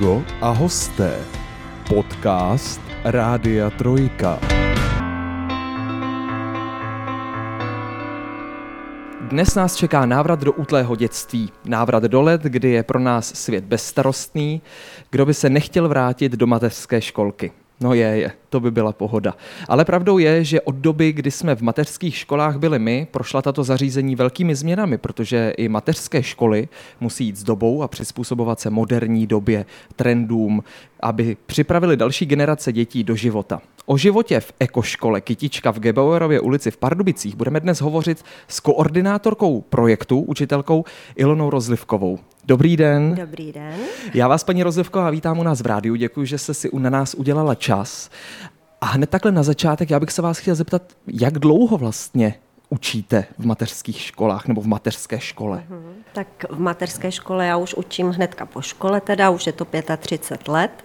Hugo a hosté. Podcast Rádia Trojka. Dnes nás čeká návrat do útlého dětství. Návrat do let, kdy je pro nás svět bezstarostný. Kdo by se nechtěl vrátit do mateřské školky? No je, je, to by byla pohoda. Ale pravdou je, že od doby, kdy jsme v mateřských školách byli my, prošla tato zařízení velkými změnami, protože i mateřské školy musí jít s dobou a přizpůsobovat se moderní době, trendům, aby připravili další generace dětí do života. O životě v ekoškole Kytička v Gebauerově ulici v Pardubicích budeme dnes hovořit s koordinátorkou projektu, učitelkou Ilonou Rozlivkovou. Dobrý den. Dobrý den. Já vás, paní Rozlivková, vítám u nás v rádiu. Děkuji, že jste si na nás udělala čas. A hned takhle na začátek, já bych se vás chtěl zeptat, jak dlouho vlastně učíte v mateřských školách nebo v mateřské škole? Mhm. Tak v mateřské škole já už učím hnedka po škole, teda už je to 35 let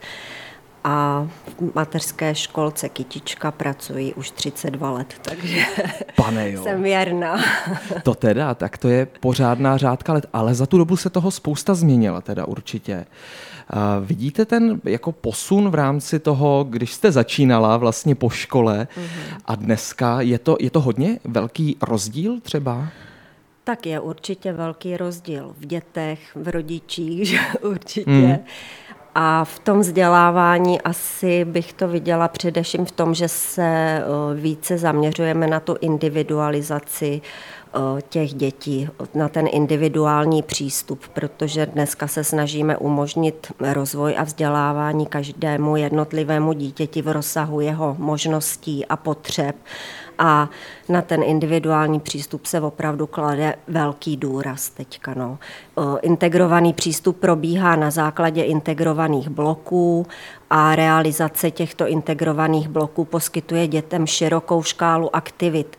a v mateřské školce Kytička pracuji už 32 let, takže Pane jo. jsem věrná. To teda, tak to je pořádná řádka let, ale za tu dobu se toho spousta změnila teda určitě. A vidíte ten jako posun v rámci toho, když jste začínala vlastně po škole mm-hmm. a dneska, je to, je to hodně velký rozdíl třeba? Tak je určitě velký rozdíl v dětech, v rodičích, že určitě. Mm. A v tom vzdělávání asi bych to viděla především v tom, že se eh, více zaměřujeme na tu individualizaci eh, těch dětí, na ten individuální přístup, protože dneska se snažíme umožnit rozvoj a vzdělávání každému jednotlivému dítěti v rozsahu jeho možností a potřeb a na ten individuální přístup se opravdu klade velký důraz teďka. No. Integrovaný přístup probíhá na základě integrovaných bloků a realizace těchto integrovaných bloků poskytuje dětem širokou škálu aktivit.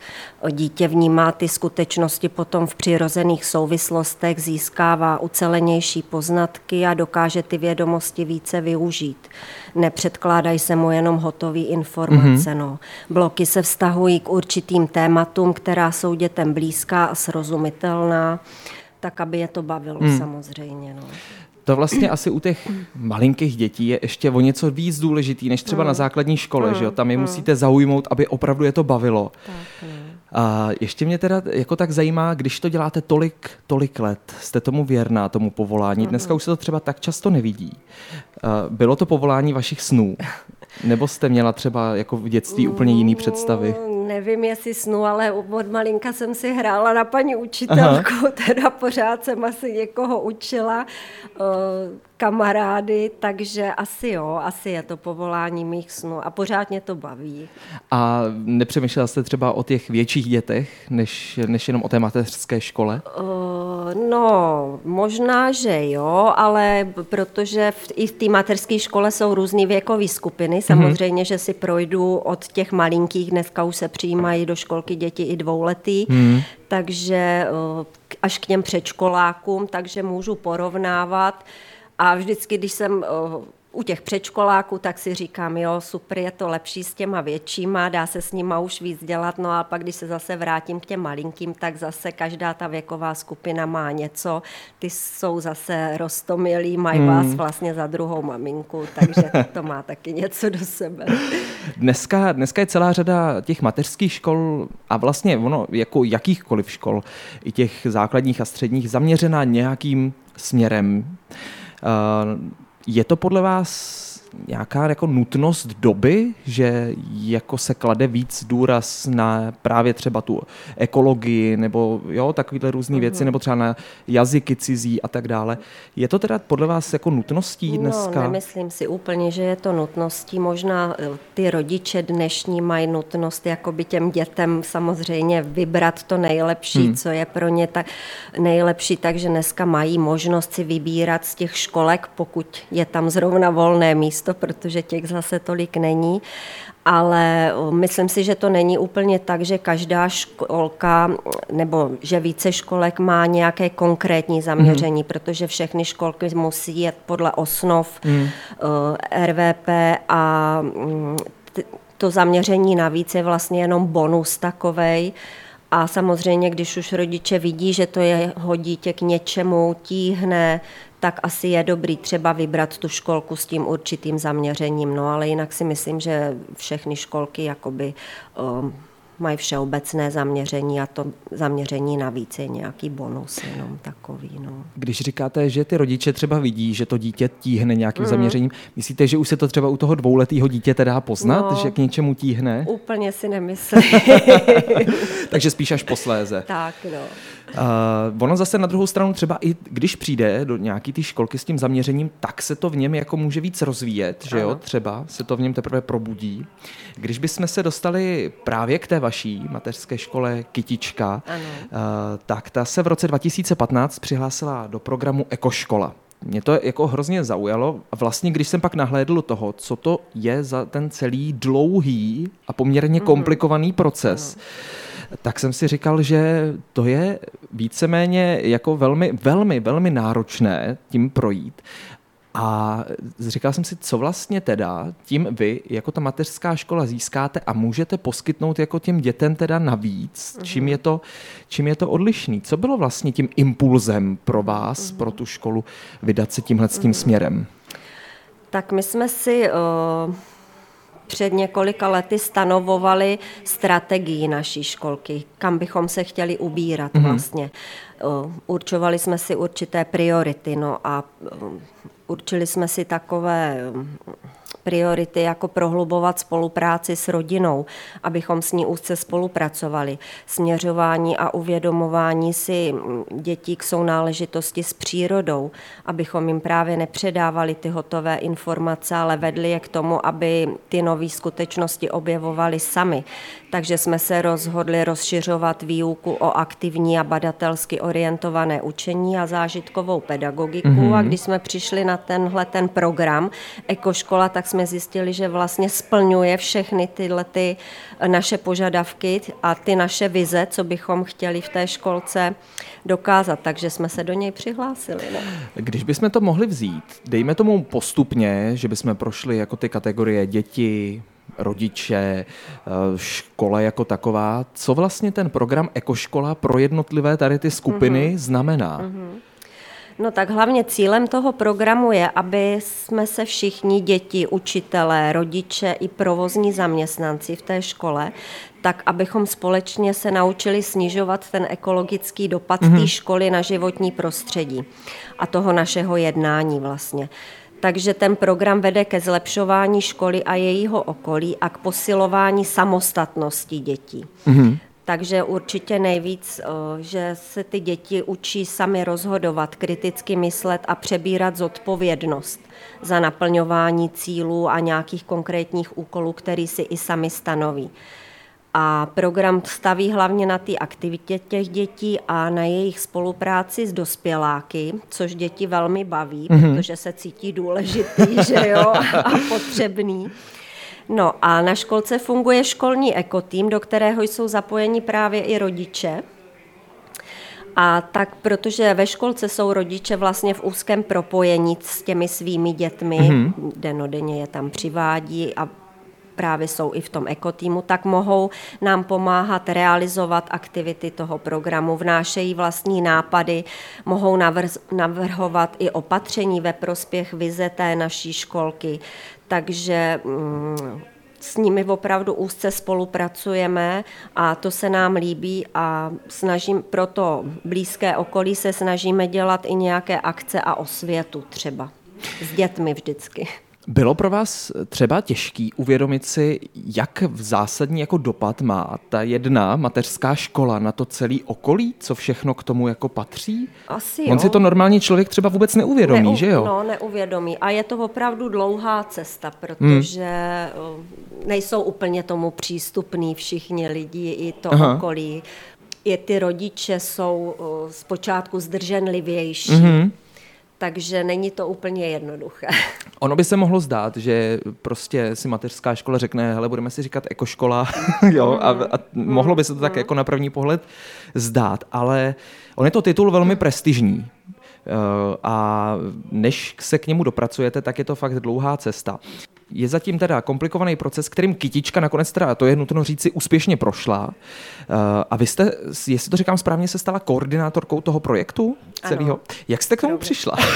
Dítě vnímá ty skutečnosti potom v přirozených souvislostech, získává ucelenější poznatky a dokáže ty vědomosti více využít. Nepředkládají se mu jenom hotové informace. Mm-hmm. No. Bloky se vztahují k určitým tématům, která jsou dětem blízká a srozumitelná, tak aby je to bavilo mm. samozřejmě. No. To vlastně asi u těch malinkých dětí je ještě o něco víc důležitý, než třeba mm. na základní škole, mm. že jo? Tam je mm. musíte zaujmout, aby opravdu je to bavilo. Tak. A ještě mě teda jako tak zajímá, když to děláte tolik, tolik let, jste tomu věrná, tomu povolání, dneska už se to třeba tak často nevidí. Bylo to povolání vašich snů? Nebo jste měla třeba jako v dětství úplně jiný představy? Nevím, jestli snu, ale od malinka jsem si hrála na paní učitelku, Aha. teda pořád jsem asi někoho učila, kamarády, takže asi jo, asi je to povolání mých snů a pořád mě to baví. A nepřemýšlela jste třeba o těch větších dětech, než, než jenom o té mateřské škole? Uh, no, možná, že jo, ale protože v, i v té mateřské škole jsou různé věkové skupiny, mhm. samozřejmě, mm-hmm. že si projdu od těch malinkých, dneska už se přijímají do školky děti i dvouletý, mm. takže uh, až k těm předškolákům, takže můžu porovnávat. A vždycky, když jsem u těch předškoláků, tak si říkám, jo, super, je to lepší s těma většíma, dá se s nima už víc dělat, no a pak, když se zase vrátím k těm malinkým, tak zase každá ta věková skupina má něco, ty jsou zase rostomilí, mají hmm. vás vlastně za druhou maminku, takže to má taky něco do sebe. Dneska, dneska je celá řada těch mateřských škol a vlastně ono, jako jakýchkoliv škol, i těch základních a středních, zaměřená nějakým směrem. Uh, je to podle vás nějaká jako nutnost doby, že jako se klade víc důraz na právě třeba tu ekologii nebo jo, takovýhle různé věci, mhm. nebo třeba na jazyky cizí a tak dále. Je to teda podle vás jako nutností no, dneska? No, nemyslím si úplně, že je to nutností. Možná eh, ty rodiče dnešní mají nutnost jakoby těm dětem samozřejmě vybrat to nejlepší, hmm. co je pro ně tak nejlepší, takže dneska mají možnost si vybírat z těch školek, pokud je tam zrovna volné místo místo, protože těch zase tolik není. Ale myslím si, že to není úplně tak, že každá školka nebo že více školek má nějaké konkrétní zaměření, mm. protože všechny školky musí jet podle osnov mm. RVP a to zaměření navíc je vlastně jenom bonus takovej. A samozřejmě, když už rodiče vidí, že to je dítě k něčemu tíhne, tak asi je dobrý třeba vybrat tu školku s tím určitým zaměřením. No ale jinak si myslím, že všechny školky jakoby um, mají všeobecné zaměření a to zaměření navíc je nějaký bonus jenom takový. No. Když říkáte, že ty rodiče třeba vidí, že to dítě tíhne nějakým mm. zaměřením, myslíte, že už se to třeba u toho dvouletého dítěte dá poznat, no, že k něčemu tíhne? Úplně si nemyslím. Takže spíš až posléze. Tak, no. Uh, ono zase na druhou stranu třeba i když přijde do nějaký té školky s tím zaměřením, tak se to v něm jako může víc rozvíjet, že jo, třeba se to v něm teprve probudí. Když bychom se dostali právě k té vaší mateřské škole Kytička, ano. Uh, tak ta se v roce 2015 přihlásila do programu Ekoškola. Mě to jako hrozně zaujalo a vlastně, když jsem pak nahlédl toho, co to je za ten celý dlouhý a poměrně mhm. komplikovaný proces, ano tak jsem si říkal, že to je víceméně jako velmi, velmi, velmi náročné tím projít. A říkal jsem si, co vlastně teda tím vy jako ta mateřská škola získáte a můžete poskytnout jako těm dětem teda navíc, čím mhm. je to, čím je to odlišný. Co bylo vlastně tím impulzem pro vás, pro tu školu vydat se tímhle s tím směrem? Tak my jsme si uh před několika lety stanovovali strategii naší školky, kam bychom se chtěli ubírat mm-hmm. vlastně. Určovali jsme si určité priority no a určili jsme si takové priority jako prohlubovat spolupráci s rodinou, abychom s ní úzce spolupracovali. Směřování a uvědomování si dětí k sounáležitosti s přírodou, abychom jim právě nepředávali ty hotové informace, ale vedli je k tomu, aby ty nové skutečnosti objevovali sami. Takže jsme se rozhodli rozšiřovat výuku o aktivní a badatelsky orientované učení a zážitkovou pedagogiku. Mm-hmm. A když jsme přišli na tenhle ten program Ekoškola, tak jsme zjistili, že vlastně splňuje všechny tyhle ty naše požadavky a ty naše vize, co bychom chtěli v té školce dokázat. Takže jsme se do něj přihlásili. Ne? Když bychom to mohli vzít, dejme tomu postupně, že bychom prošli jako ty kategorie děti, rodiče, eh, škola jako taková. Co vlastně ten program Ekoškola pro jednotlivé tady ty skupiny mm-hmm. znamená? Mm-hmm. No tak hlavně cílem toho programu je, aby jsme se všichni děti, učitelé, rodiče i provozní zaměstnanci v té škole, tak abychom společně se naučili snižovat ten ekologický dopad mm-hmm. té mhm. školy na životní prostředí a toho našeho jednání vlastně. Takže ten program vede ke zlepšování školy a jejího okolí a k posilování samostatnosti dětí. Mm-hmm. Takže určitě nejvíc, eh, že se ty děti učí sami rozhodovat, kriticky myslet a přebírat zodpovědnost za naplňování cílů a nějakých konkrétních úkolů, který si i sami stanoví. A program staví hlavně na té aktivitě těch dětí a na jejich spolupráci s dospěláky, což děti velmi baví, mm-hmm. protože se cítí důležitý že jo, a potřebný. No a na školce funguje školní ekotým, do kterého jsou zapojeni právě i rodiče. A tak, protože ve školce jsou rodiče vlastně v úzkém propojení s těmi svými dětmi, mm-hmm. denodenně je tam přivádí a právě jsou i v tom ekotýmu, tak mohou nám pomáhat realizovat aktivity toho programu, vnášejí vlastní nápady, mohou navrhovat i opatření ve prospěch vize té naší školky. Takže mm, s nimi opravdu úzce spolupracujeme a to se nám líbí a snažím pro to blízké okolí se snažíme dělat i nějaké akce a osvětu třeba. S dětmi vždycky. Bylo pro vás třeba těžký uvědomit si, jak v zásadní jako dopad má ta jedna mateřská škola na to celý okolí, co všechno k tomu jako patří? Asi On jo. si to normální člověk třeba vůbec neuvědomí, Neu, že jo? No, neuvědomí. A je to opravdu dlouhá cesta, protože hmm. nejsou úplně tomu přístupní všichni lidi i to Aha. okolí. I ty rodiče jsou zpočátku zdrženlivější. Mm-hmm takže není to úplně jednoduché. Ono by se mohlo zdát, že prostě si mateřská škola řekne, hele, budeme si říkat ekoškola, jo, a, a mohlo by se to tak mhm. jako na první pohled zdát, ale on je to titul velmi prestižní. Eh, a než se k němu dopracujete, tak je to fakt dlouhá cesta. Je zatím teda komplikovaný proces, kterým kytička nakonec teda, to je nutno říci, úspěšně prošla. Eh, a vy jste, jestli to říkám správně, se stala koordinátorkou toho projektu celého. Ano. Jak jste k tomu přišla?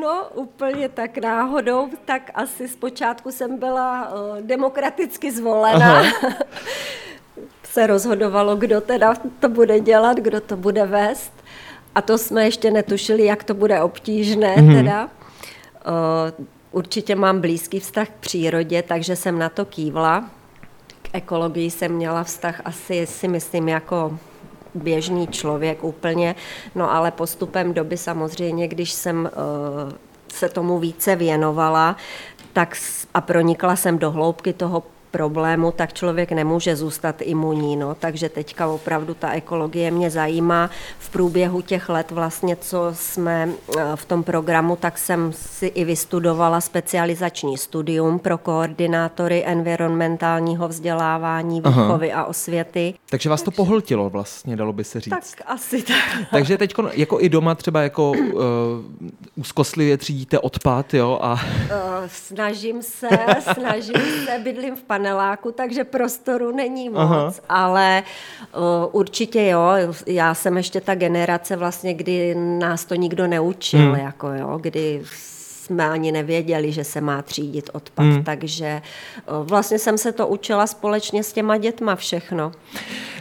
No, úplně tak náhodou, tak asi zpočátku jsem byla uh, demokraticky zvolena. Se rozhodovalo, kdo teda to bude dělat, kdo to bude vést. A to jsme ještě netušili, jak to bude obtížné mm-hmm. teda. Uh, určitě mám blízký vztah k přírodě, takže jsem na to kývla. K ekologii jsem měla vztah asi, si myslím, jako běžný člověk úplně, no ale postupem doby samozřejmě, když jsem uh, se tomu více věnovala, tak a pronikla jsem do hloubky toho problému, tak člověk nemůže zůstat imunní. No. Takže teďka opravdu ta ekologie mě zajímá. V průběhu těch let vlastně, co jsme eh, v tom programu, tak jsem si i vystudovala specializační studium pro koordinátory environmentálního vzdělávání, výchovy Aha. a osvěty. Takže vás to pohltilo vlastně, dalo by se říct. Tak asi tak. Takže teď jako i doma třeba jako uh, úzkostlivě třídíte odpad, jo? A... Uh, snažím se, snažím se, bydlím v pan paneláku, takže prostoru není moc, Aha. ale uh, určitě jo, já jsem ještě ta generace vlastně, kdy nás to nikdo neučil, hmm. jako jo, kdy jsme ani nevěděli, že se má třídit odpad, hmm. takže uh, vlastně jsem se to učila společně s těma dětma všechno.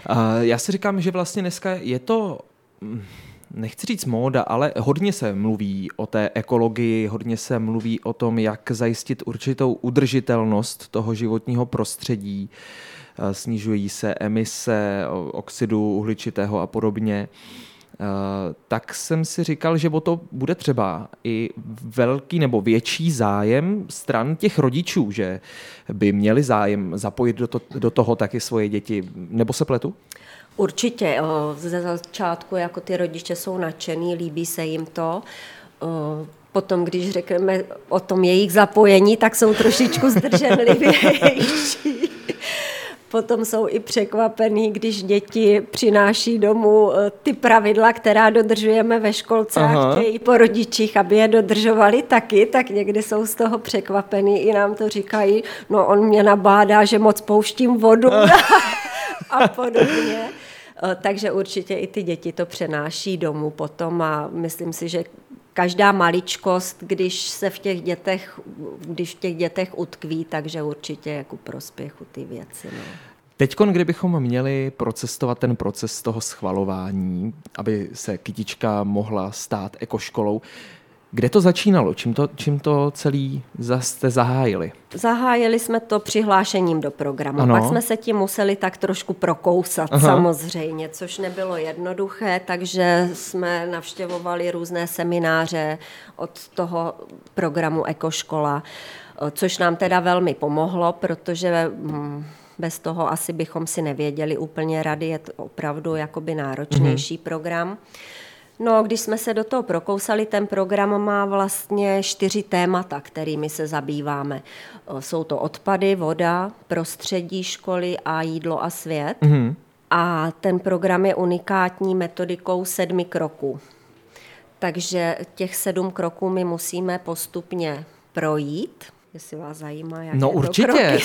Uh, já si říkám, že vlastně dneska je to nechci říct móda, ale hodně se mluví o té ekologii, hodně se mluví o tom, jak zajistit určitou udržitelnost toho životního prostředí. Eh, snižují se emise oxidu uhličitého a podobně. Uh, tak jsem si říkal, že o to bude třeba i velký nebo větší zájem stran těch rodičů, že by měli zájem zapojit do, to, do toho taky svoje děti. Nebo se pletu? Určitě, ze začátku jako ty rodiče jsou nadšený, líbí se jim to. Potom, když řekneme o tom jejich zapojení, tak jsou trošičku zdrženlivější. Potom jsou i překvapený, když děti přináší domů ty pravidla, která dodržujeme ve školce Aha. a chtějí po rodičích, aby je dodržovali taky, tak někdy jsou z toho překvapený. I nám to říkají, no on mě nabádá, že moc pouštím vodu a podobně. Eh, takže určitě i ty děti to přenáší domů potom a myslím si, že každá maličkost, když se v těch dětech, když v těch dětech utkví, takže určitě jako prospěchu ty věci. No. Teď, kdybychom měli procestovat ten proces toho schvalování, aby se kytička mohla stát ekoškolou, kde to začínalo? Čím to, čím to celý jste zahájili? Zahájili jsme to přihlášením do programu. Ano. Pak jsme se tím museli tak trošku prokousat Aha. samozřejmě, což nebylo jednoduché, takže jsme navštěvovali různé semináře od toho programu Ekoškola, což nám teda velmi pomohlo, protože hm, bez toho asi bychom si nevěděli úplně rady, je to opravdu jakoby náročnější mm-hmm. program. No, když jsme se do toho prokousali, ten program má vlastně čtyři témata, kterými se zabýváme. Jsou to odpady, voda, prostředí školy a jídlo a svět. Mm-hmm. A ten program je unikátní metodikou sedmi kroků. Takže těch sedm kroků my musíme postupně projít. Jestli vás zajímá, jak No určitě,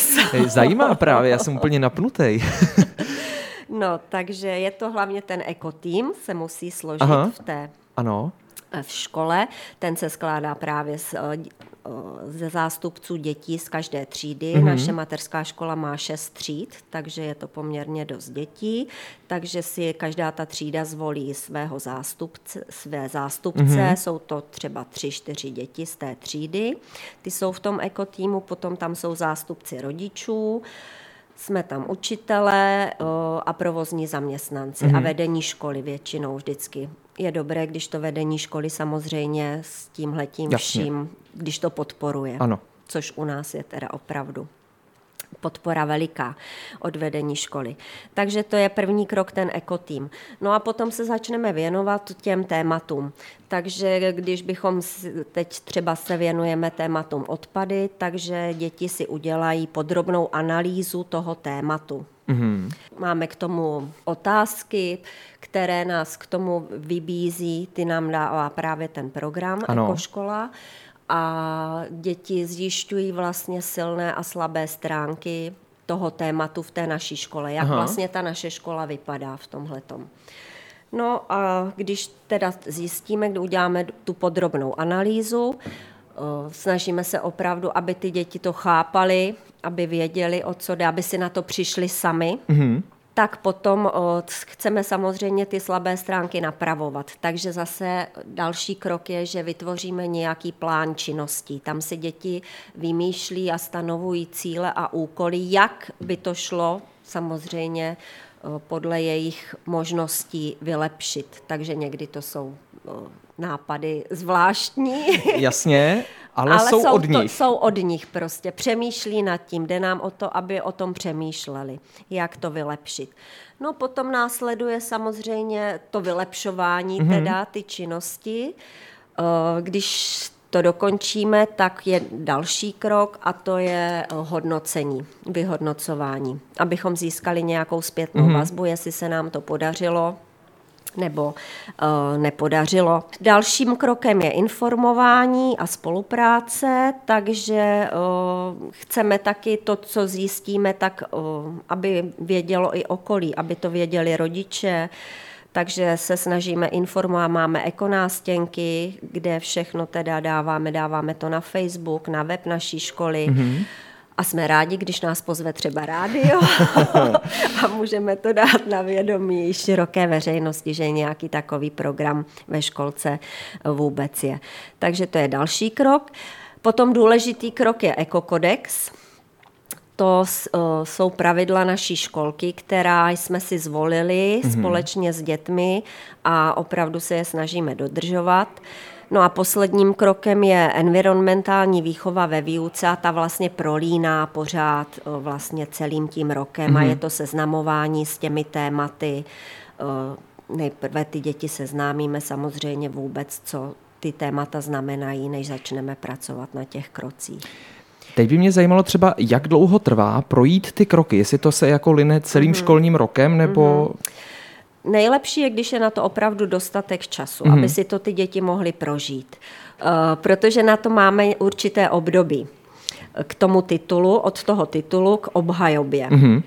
zajímá právě, já jsem úplně napnutý. No, takže je to hlavně ten ekotým, se musí složit Aha. v té ano. Eh, v škole. Ten se skládá právě z, eh, ze zástupců dětí z každé třídy. Mm-hmm. Naše mateřská škola má šest tříd, takže je to poměrně dost dětí. Takže si každá ta třída zvolí svého zástupce, své zástupce. Mm-hmm. Jsou to třeba tři, čtyři děti z té třídy. Ty jsou v tom ekotýmu, potom tam jsou zástupci rodičů. Jsme tam učitelé a provozní zaměstnanci mm-hmm. a mhm. vedení školy většinou vždycky. Je dobré, když to vedení školy samozřejmě s tímhletím vším, když to podporuje. Ano. Což u nás je teda opravdu podpora veliká od vedení školy. Takže to je první krok, ten ekotým. No a potom se začneme věnovat těm tématům. Takže když bychom teď třeba se věnujeme tématům odpady, takže děti si udělají podrobnou analýzu toho tématu. Mm-hmm. Máme k tomu otázky, které nás k tomu vybízí, ty nám dává právě ten program ano. Ekoškola. A děti zjišťují vlastně silné a slabé stránky toho tématu v té naší škole, jak Aha. vlastně ta naše škola vypadá v tomhletom. No a když teda zjistíme, kdy uděláme tu podrobnou analýzu, snažíme se opravdu, aby ty děti to chápali, aby věděli, o co jde, aby si na to přišli sami. Mm-hmm tak potom chceme samozřejmě ty slabé stránky napravovat. Takže zase další krok je, že vytvoříme nějaký plán činností. Tam si děti vymýšlí a stanovují cíle a úkoly, jak by to šlo samozřejmě podle jejich možností vylepšit. Takže někdy to jsou nápady zvláštní. Jasně, ale, ale jsou, jsou od nich. To, jsou od nich prostě. Přemýšlí nad tím. Jde nám o to, aby o tom přemýšleli, jak to vylepšit. No potom následuje samozřejmě to vylepšování, mm-hmm. teda ty činnosti. Když to dokončíme, tak je další krok a to je hodnocení, vyhodnocování, abychom získali nějakou zpětnou mm-hmm. vazbu, jestli se nám to podařilo nebo uh, nepodařilo. Dalším krokem je informování a spolupráce, takže uh, chceme taky to, co zjistíme, tak uh, aby vědělo i okolí, aby to věděli rodiče, takže se snažíme informovat, máme ekonástěnky, kde všechno teda dáváme, dáváme to na Facebook, na web naší školy. Mm-hmm a jsme rádi, když nás pozve třeba rádio a můžeme to dát na vědomí široké veřejnosti, že nějaký takový program ve školce vůbec je. Takže to je další krok. Potom důležitý krok je ekokodex. To jsou pravidla naší školky, která jsme si zvolili mm-hmm. společně s dětmi a opravdu se je snažíme dodržovat. No a posledním krokem je environmentální výchova ve výuce a ta vlastně prolíná pořád vlastně celým tím rokem mm-hmm. a mhm. je to seznamování s těmi tématy. Nejprve ty děti seznámíme samozřejmě vůbec, co ty témata znamenají, než začneme pracovat na těch krocích. Teď by mě zajímalo třeba, jak dlouho trvá projít ty kroky, jestli to se jako line celým mm-hmm. školním rokem, nebo... Mm-hmm. Nejlepší je, když je na to opravdu dostatek času, mm-hmm. aby si to ty děti mohly prožít. Uh, protože na to máme určité období k tomu titulu, od toho titulu k obhajobě. Mm-hmm.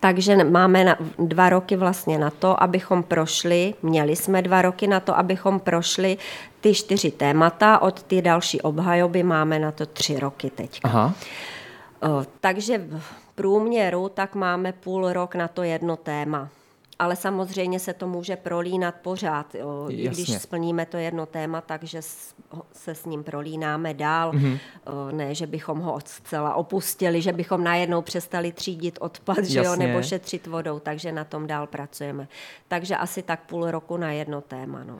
Takže máme na, dva roky vlastně na to, abychom prošli, měli jsme dva roky na to, abychom prošli ty čtyři témata, od ty další obhajoby máme na to tři roky teď. Uh, takže v průměru tak máme půl rok na to jedno téma ale samozřejmě se to může prolínat pořád. Jo. I když splníme to jedno téma, takže se s ním prolínáme dál. Mm-hmm. Ne, že bychom ho zcela opustili, že bychom najednou přestali třídit odpad že jo, nebo šetřit vodou, takže na tom dál pracujeme. Takže asi tak půl roku na jedno téma. No.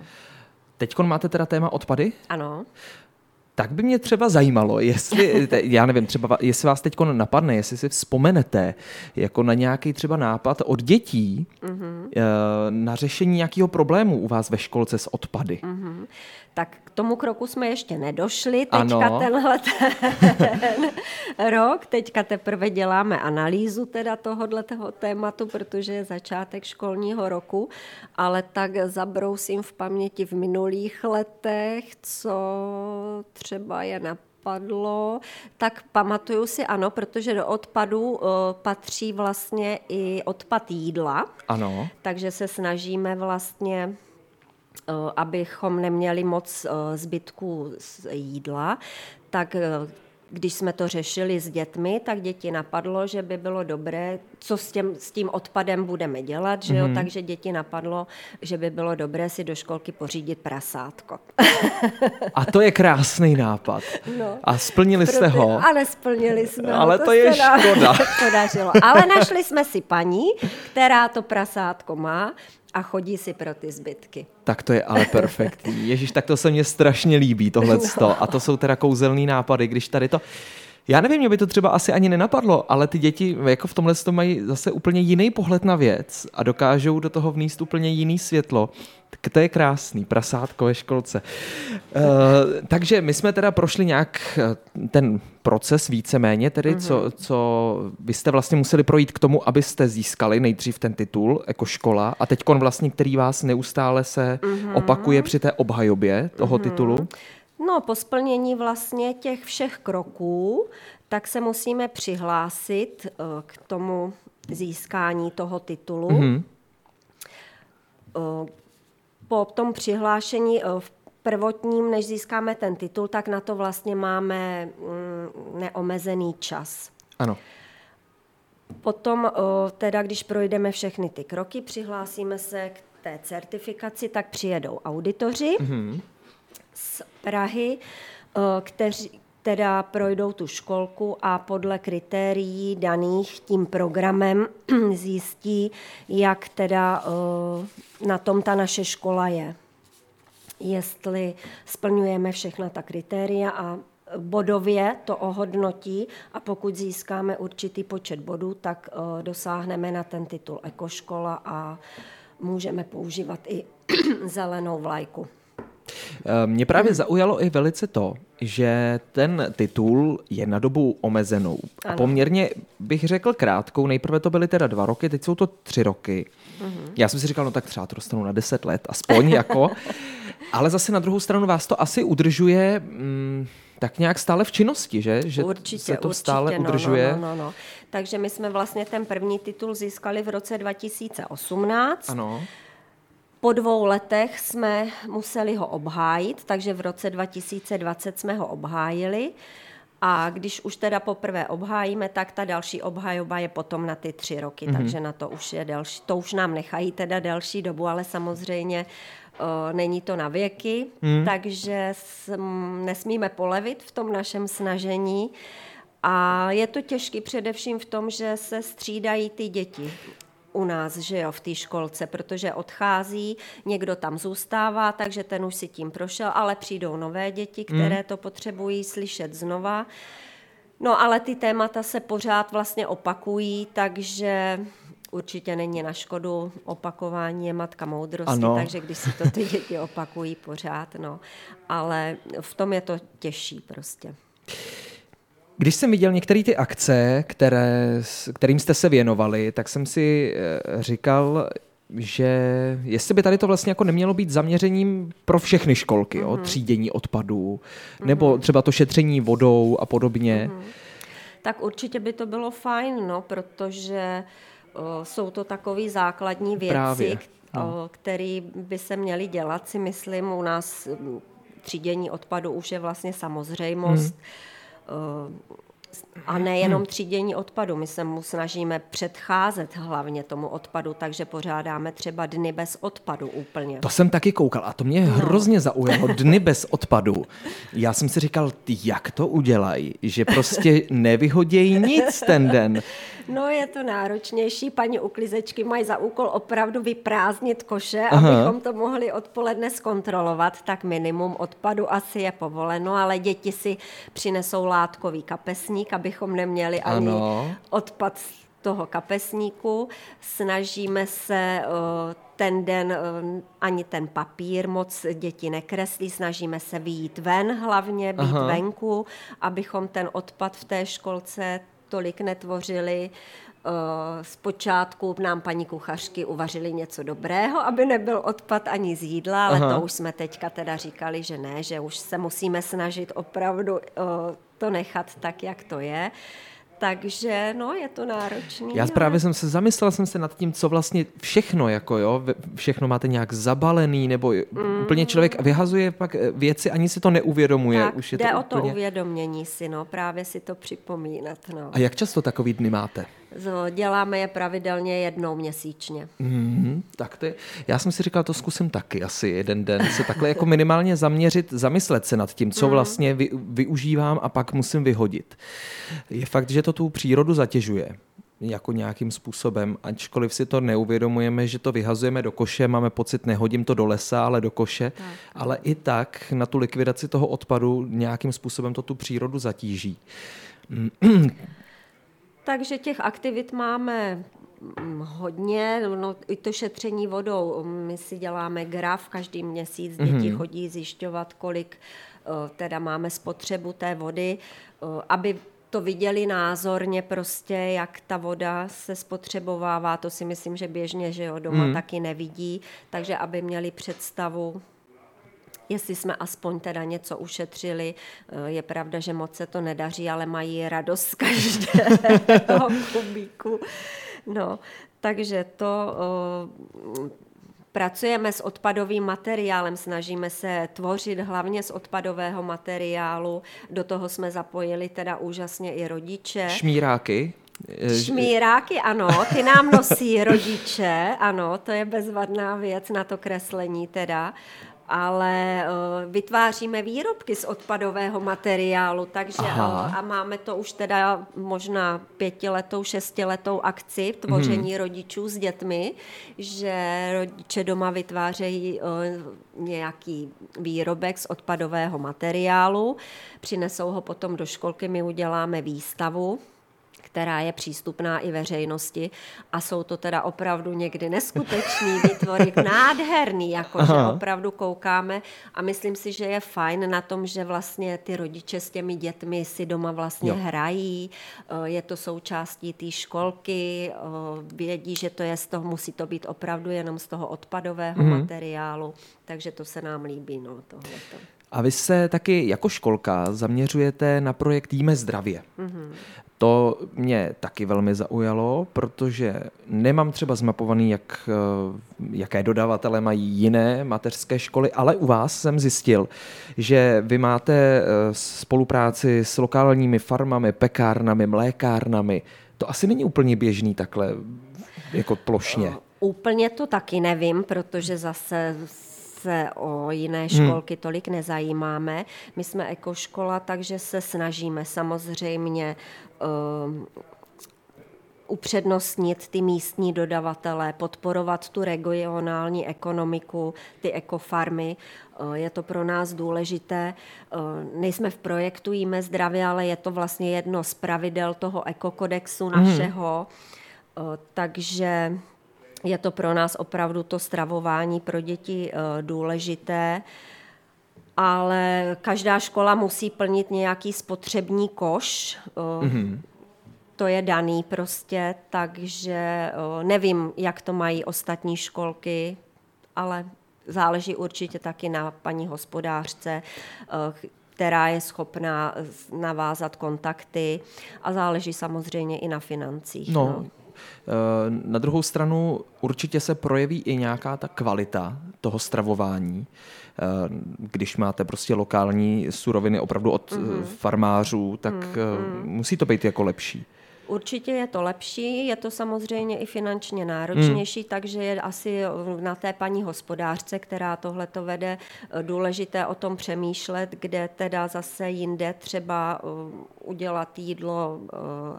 Teď máte teda téma odpady? Ano. Tak by mě třeba zajímalo, jestli, já nevím, třeba jestli vás teď napadne, jestli si vzpomenete jako na nějaký třeba nápad od dětí mm-hmm. na řešení nějakého problému u vás ve školce s odpady. Mm-hmm. Tak k tomu kroku jsme ještě nedošli. Teďka ano. tenhle ten rok, teďka teprve děláme analýzu teda tohohle tématu, protože je začátek školního roku, ale tak zabrousím v paměti v minulých letech, co třeba je napadlo, tak pamatuju si ano, protože do odpadu uh, patří vlastně i odpad jídla. Ano. Takže se snažíme vlastně abychom neměli moc eh, zbytků z jídla, tak eh, když jsme to řešili s dětmi, tak děti napadlo, že by bylo dobré, co s, těm, s tím odpadem budeme dělat, že jo? Mm-hmm. takže děti napadlo, že by bylo dobré si do školky pořídit prasátko. A to je krásný nápad. No, A splnili jste ho? Ale splnili jsme Ale to, to je škoda. Podařilo. Ale našli jsme si paní, která to prasátko má a chodí si pro ty zbytky. Tak to je ale perfektní. Ježíš, tak to se mně strašně líbí, tohle. No. A to jsou teda kouzelný nápady, když tady to... Já nevím, mě by to třeba asi ani nenapadlo, ale ty děti jako v tomhle to mají zase úplně jiný pohled na věc a dokážou do toho vníst úplně jiný světlo. Tak to je krásný, prasátko ve školce. Uh, takže my jsme teda prošli nějak eh, ten proces víceméně, tedy mm-hmm. co, co vy jste vlastně museli projít k tomu, abyste získali nejdřív ten titul jako škola a teď vlastně, který vás neustále se mm-hmm. opakuje při té obhajobě toho mm-hmm. titulu. No, po splnění vlastně těch všech kroků, tak se musíme přihlásit eh, k tomu získání toho titulu. Mm-hmm. Po tom přihlášení eh, v prvotním, než získáme ten titul, tak na to vlastně máme mm, neomezený čas. Ano. Potom teda, když projdeme všechny ty kroky, přihlásíme se k té certifikaci, tak přijedou auditoři mm-hmm. Z Prahy, kteří teda projdou tu školku a podle kritérií daných tím programem zjistí, jak teda na tom ta naše škola je. Jestli splňujeme všechna ta kritéria a bodově to ohodnotí a pokud získáme určitý počet bodů, tak dosáhneme na ten titul ekoškola a můžeme používat i zelenou vlajku. Eh, mě právě zaujalo i velice to, že ten titul je na dobu omezenou. A poměrně bych řekl krátkou. Nejprve to byly teda dva roky, teď jsou to tři roky. Uh-huh. Já jsem si říkal, no tak třeba to dostanu na deset let, aspoň jako. Ale zase na druhou stranu vás to asi udržuje mm, tak nějak stále v činnosti, že? Že určitě, se to určitě, stále no, udržuje. No, no, no, no. Takže my jsme vlastně ten první titul získali v roce 2018. Ano. Po dvou letech jsme museli ho obhájit, takže v roce 2020 jsme ho obhájili. A když už teda poprvé obhájíme, tak ta další obhajoba je potom na ty tři roky, mm-hmm. takže na to už je delší, to už nám nechají teda delší dobu, ale samozřejmě o, není to na věky, mm. takže sm, nesmíme polevit v tom našem snažení. A je to těžké především v tom, že se střídají ty děti u nás, že jo, v té školce, protože odchází, někdo tam zůstává, takže ten už si tím prošel, ale přijdou nové děti, které to potřebují slyšet znova. No ale ty témata se pořád vlastně opakují, takže určitě není na škodu opakování je matka moudrosti, ano. takže když si to ty děti opakují pořád, no. Ale v tom je to těžší prostě. Když jsem viděl některé ty akce, které, kterým jste se věnovali, tak jsem si eh, říkal, že jestli by tady to vlastně jako nemělo být zaměřením pro všechny školky, mm-hmm. jo, mhm. třídění odpadů, mm-hmm. nebo třeba to šetření vodou a podobně. Mm-hmm. Tak určitě by to bylo fajn, no, protože o, jsou to takové základní věci, Právě. No. které by se měly dělat, si myslím. U nás třídění odpadu už je vlastně samozřejmost. Mm a nejenom třídění odpadu. My se mu snažíme předcházet hlavně tomu odpadu, takže pořádáme třeba dny bez odpadu úplně. To jsem taky koukal a to mě no. hrozně zaujalo. Dny bez odpadu. Já jsem si říkal, jak to udělají, že prostě nevyhodějí nic ten den. No je to náročnější. Paní uklizečky mají za úkol opravdu vyprázdnit koše, Aha. abychom to mohli odpoledne zkontrolovat, tak minimum odpadu asi je povoleno, ale děti si přinesou látkový kapesník, abychom neměli ani ano. odpad z toho kapesníku. Snažíme se ten den ani ten papír moc děti nekreslí, snažíme se vyjít ven hlavně, být Aha. venku, abychom ten odpad v té školce tolik netvořili. Eh, zpočátku nám paní kuchařky uvařili něco dobrého, aby nebyl odpad ani z jídla, ale Aha. to už jsme teďka teda říkali, že ne, že už se musíme snažit opravdu eh, to nechat tak, jak to je. Takže no, je to náročný. Já právě ale... jsem se zamyslel jsem se nad tím, co vlastně všechno, jako jo, všechno máte nějak zabalený, nebo mm. úplně člověk vyhazuje pak eh, věci, ani si to neuvědomuje. Tak, Už je jde to o úplně... to uvědomění si, no, právě si to připomínat. No. A jak často takový dny máte? Děláme je pravidelně jednou měsíčně. Mm, tak ty, já jsem si říkal, to zkusím taky asi jeden den, se takhle jako minimálně zaměřit, zamyslet se nad tím, co mm. vlastně vy, využívám a pak musím vyhodit. Je fakt, že to tu přírodu zatěžuje jako nějakým způsobem, ačkoliv si to neuvědomujeme, že to vyhazujeme do koše, máme pocit, nehodím to do lesa, ale do koše, tak. ale i tak na tu likvidaci toho odpadu nějakým způsobem to tu přírodu zatíží. Takže těch aktivit máme mm, hodně, no, i to šetření vodou. My si děláme graf každý měsíc, děti mm-hmm. chodí zjišťovat, kolik eh, teda máme spotřebu té vody, eh, aby to viděli názorně prostě, jak ta voda se spotřebovává, to si myslím, že běžně, že jo, doma mm. taky nevidí, takže aby měli představu, jestli jsme aspoň teda něco ušetřili. Eh, je pravda, že moc se to nedaří, ale mají radost z každého kubíku. No, takže to uh, pracujeme s odpadovým materiálem, snažíme se tvořit hlavně z odpadového materiálu. Do toho jsme zapojili teda úžasně i rodiče. Šmíráky? Šmíráky, ano, ty nám nosí rodiče, ano, to je bezvadná věc na to kreslení teda ale uh, vytváříme výrobky z odpadového materiálu, takže uh, a máme to už teda možná pětiletou, šestiletou akci tvoření hmm. rodičů s dětmi, že rodiče doma vytvářejí uh, nějaký výrobek z odpadového materiálu, přinesou ho potom do školky, my uděláme výstavu která je přístupná i veřejnosti a jsou to teda opravdu někdy neskutečný výtvory, nádherný, jakože opravdu koukáme a myslím si, že je fajn na tom, že vlastně ty rodiče s těmi dětmi si doma vlastně jo. hrají, eh, je to součástí té školky, eh, vědí, že to je z toho, musí to být opravdu jenom z toho odpadového mm. materiálu, takže to se nám líbí, no, tohleto. A vy se taky jako školka zaměřujete na projekt Jíme zdravě. Mm-hmm. To mě taky velmi zaujalo, protože nemám třeba zmapovaný, jak, eh, jaké dodavatele mají jiné mateřské školy, ale u vás jsem zjistil, že vy máte eh, spolupráci s lokálními farmami, pekárnami, mlékárnami. To asi není úplně běžný takhle, jako plošně. Úplně to taky nevím, protože zase se o jiné hmm. školky hmm. tolik nezajímáme. My jsme ekoškola, takže se snažíme samozřejmě upřednostnit ty místní dodavatele, podporovat tu regionální ekonomiku, ty ekofarmy. Eh, je to pro nás důležité. Eh, nejsme v projektu Jíme zdravě, ale je to vlastně jedno z pravidel toho ekokodexu hmm. našeho. Hmm. Takže je to pro nás opravdu to stravování pro děti důležité, ale každá škola musí plnit nějaký spotřební koš. Mm-hmm. To je daný prostě, takže eh, nevím, jak to mají ostatní školky, ale záleží určitě taky na paní hospodářce, která je schopná navázat kontakty a záleží samozřejmě i na financích. No, no. Eh, na druhou stranu určitě se projeví i nějaká ta kvalita toho stravování, eh, když máte prostě lokální suroviny opravdu od mm-hmm. farmářů, tak mm-hmm. musí to být jako lepší. Určitě je to lepší, je to samozřejmě i finančně náročnější, hmm. takže je asi na té paní hospodářce, která tohle to vede, důležité o tom přemýšlet, kde teda zase jinde třeba uh, udělat jídlo uh,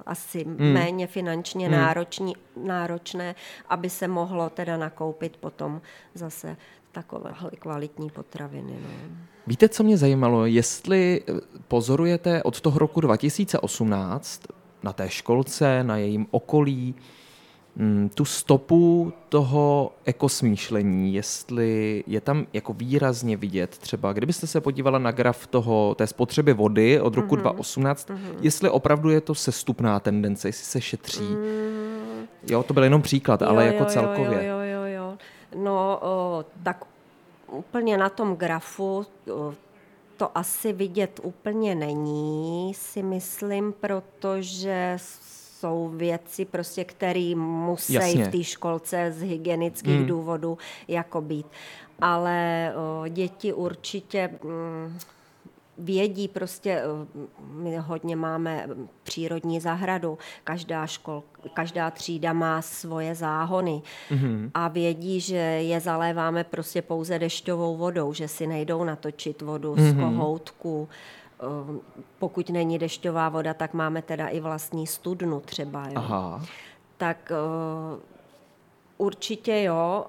asi hmm. méně finančně hmm. náročný, náročné, aby se mohlo teda nakoupit potom zase takové kvalitní potraviny. No. Víte, co mě zajímalo? Jestli pozorujete od toho roku 2018 na té školce, na jejím okolí, mm, tu stopu toho ekosmýšlení, jestli je tam jako výrazně vidět třeba, kdybyste se podívala na graf toho, té spotřeby vody od roku mm-hmm. 2018, mm-hmm. jestli opravdu je to sestupná tendence, jestli se šetří. Mm. Jo, to byl jenom příklad, jo, ale jako jo, celkově. Jo, jo, jo, jo. No, o, tak úplně na tom grafu o, to asi vidět úplně není, si myslím, protože jsou věci, prostě, které musí Jasně. v té školce z hygienických hmm. důvodů jako být. Ale o, děti určitě... Mm, vědí prostě, eh, my hodně máme přírodní zahradu, každá škol, každá třída má svoje záhony mm-hmm. a vědí, že je zaléváme prostě pouze dešťovou vodou, že si nejdou natočit vodu mm-hmm. z kohoutku. Eh, pokud není dešťová voda, tak máme teda i vlastní studnu třeba. Jo. Aha. Tak eh, určitě jo.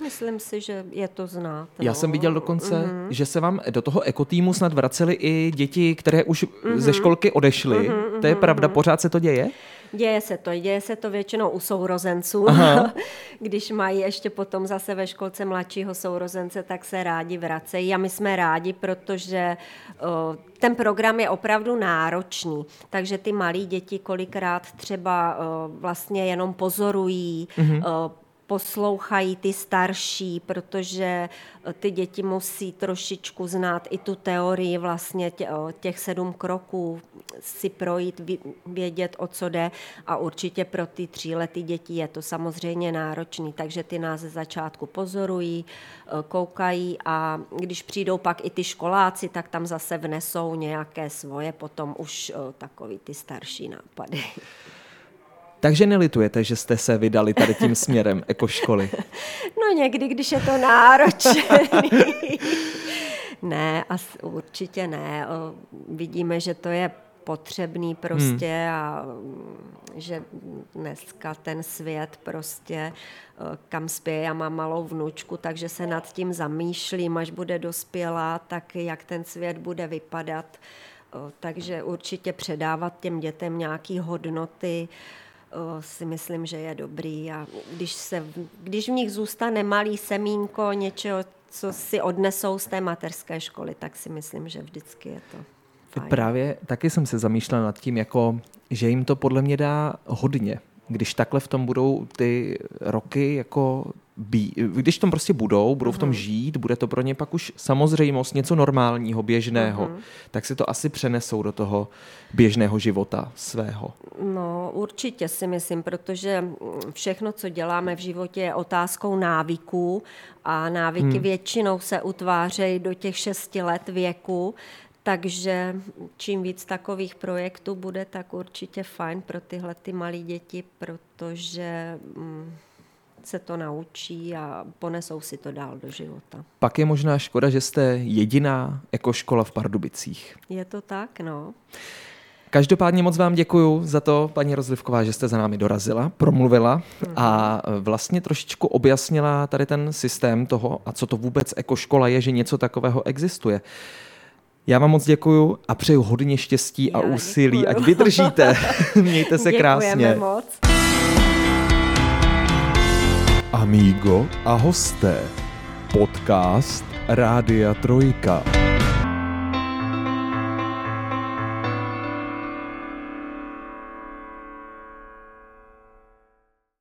Myslím si, že je to znát. No. Já jsem viděl dokonce, mm-hmm. že se vám do toho ekotýmu snad vraceli i děti, které už mm-hmm. ze školky odešly. Mm-hmm, to je pravda, mhm. pořád se to děje? Děje se to, děje se to většinou u sourozenců. Když mají ještě potom zase ve školce mladšího sourozence, tak se rádi vracejí a my jsme rádi, protože o, ten program je opravdu náročný, takže ty malí děti kolikrát třeba o, vlastně jenom pozorují, mm-hmm. o, poslouchají ty starší, protože eh, ty děti musí trošičku znát i tu teorii vlastně těch sedm kroků, si projít, vědět, o co jde a určitě pro ty tříletý děti je to samozřejmě náročný, takže ty nás ze začátku pozorují, eh, koukají a když přijdou pak i ty školáci, tak tam zase vnesou nějaké svoje potom už eh, takový ty starší nápady. Takže nelitujete, že jste se vydali tady tím směrem ekoškoly? No někdy, když je to náročné. ne, asi určitě ne. Vidíme, že to je potřebný prostě hmm. a že dneska ten svět prostě kam spěje, já mám malou vnučku, takže se nad tím zamýšlím, až bude dospělá, tak jak ten svět bude vypadat. Takže určitě předávat těm dětem nějaké hodnoty, si myslím, že je dobrý a když, se, když v nich zůstane malý semínko něčeho, co si odnesou z té materské školy, tak si myslím, že vždycky je to fajn. Právě taky jsem se zamýšlela nad tím, jako, že jim to podle mě dá hodně, když takhle v tom budou ty roky jako bí, když tom prostě budou, budou uh-huh. v tom mhm. žít, bude to pro ně pak už samozřejmost, něco normálního, běžného, uh-huh. tak si to asi přenesou do toho běžného života svého. No, určitě si myslím, protože všechno, co děláme v životě, je otázkou návyků a návyky hmm. většinou se utvářejí do těch šesti let věku, takže čím víc takových projektů bude, tak určitě fajn pro tyhle ty malé děti, protože mm, se to naučí a ponesou si to dál do života. Pak je možná škoda, že jste jediná jako škola v Pardubicích. Je to tak, no. Každopádně moc vám děkuji za to, paní Rozlivková, že jste za námi dorazila, promluvila a vlastně trošičku objasnila tady ten systém toho a co to vůbec ekoškola je, že něco takového existuje. Já vám moc děkuju a přeju hodně štěstí Já a úsilí, děkuju. ať vydržíte. Mějte se Děkujeme krásně. moc. Amigo a hosté. Podcast Rádia Trojka.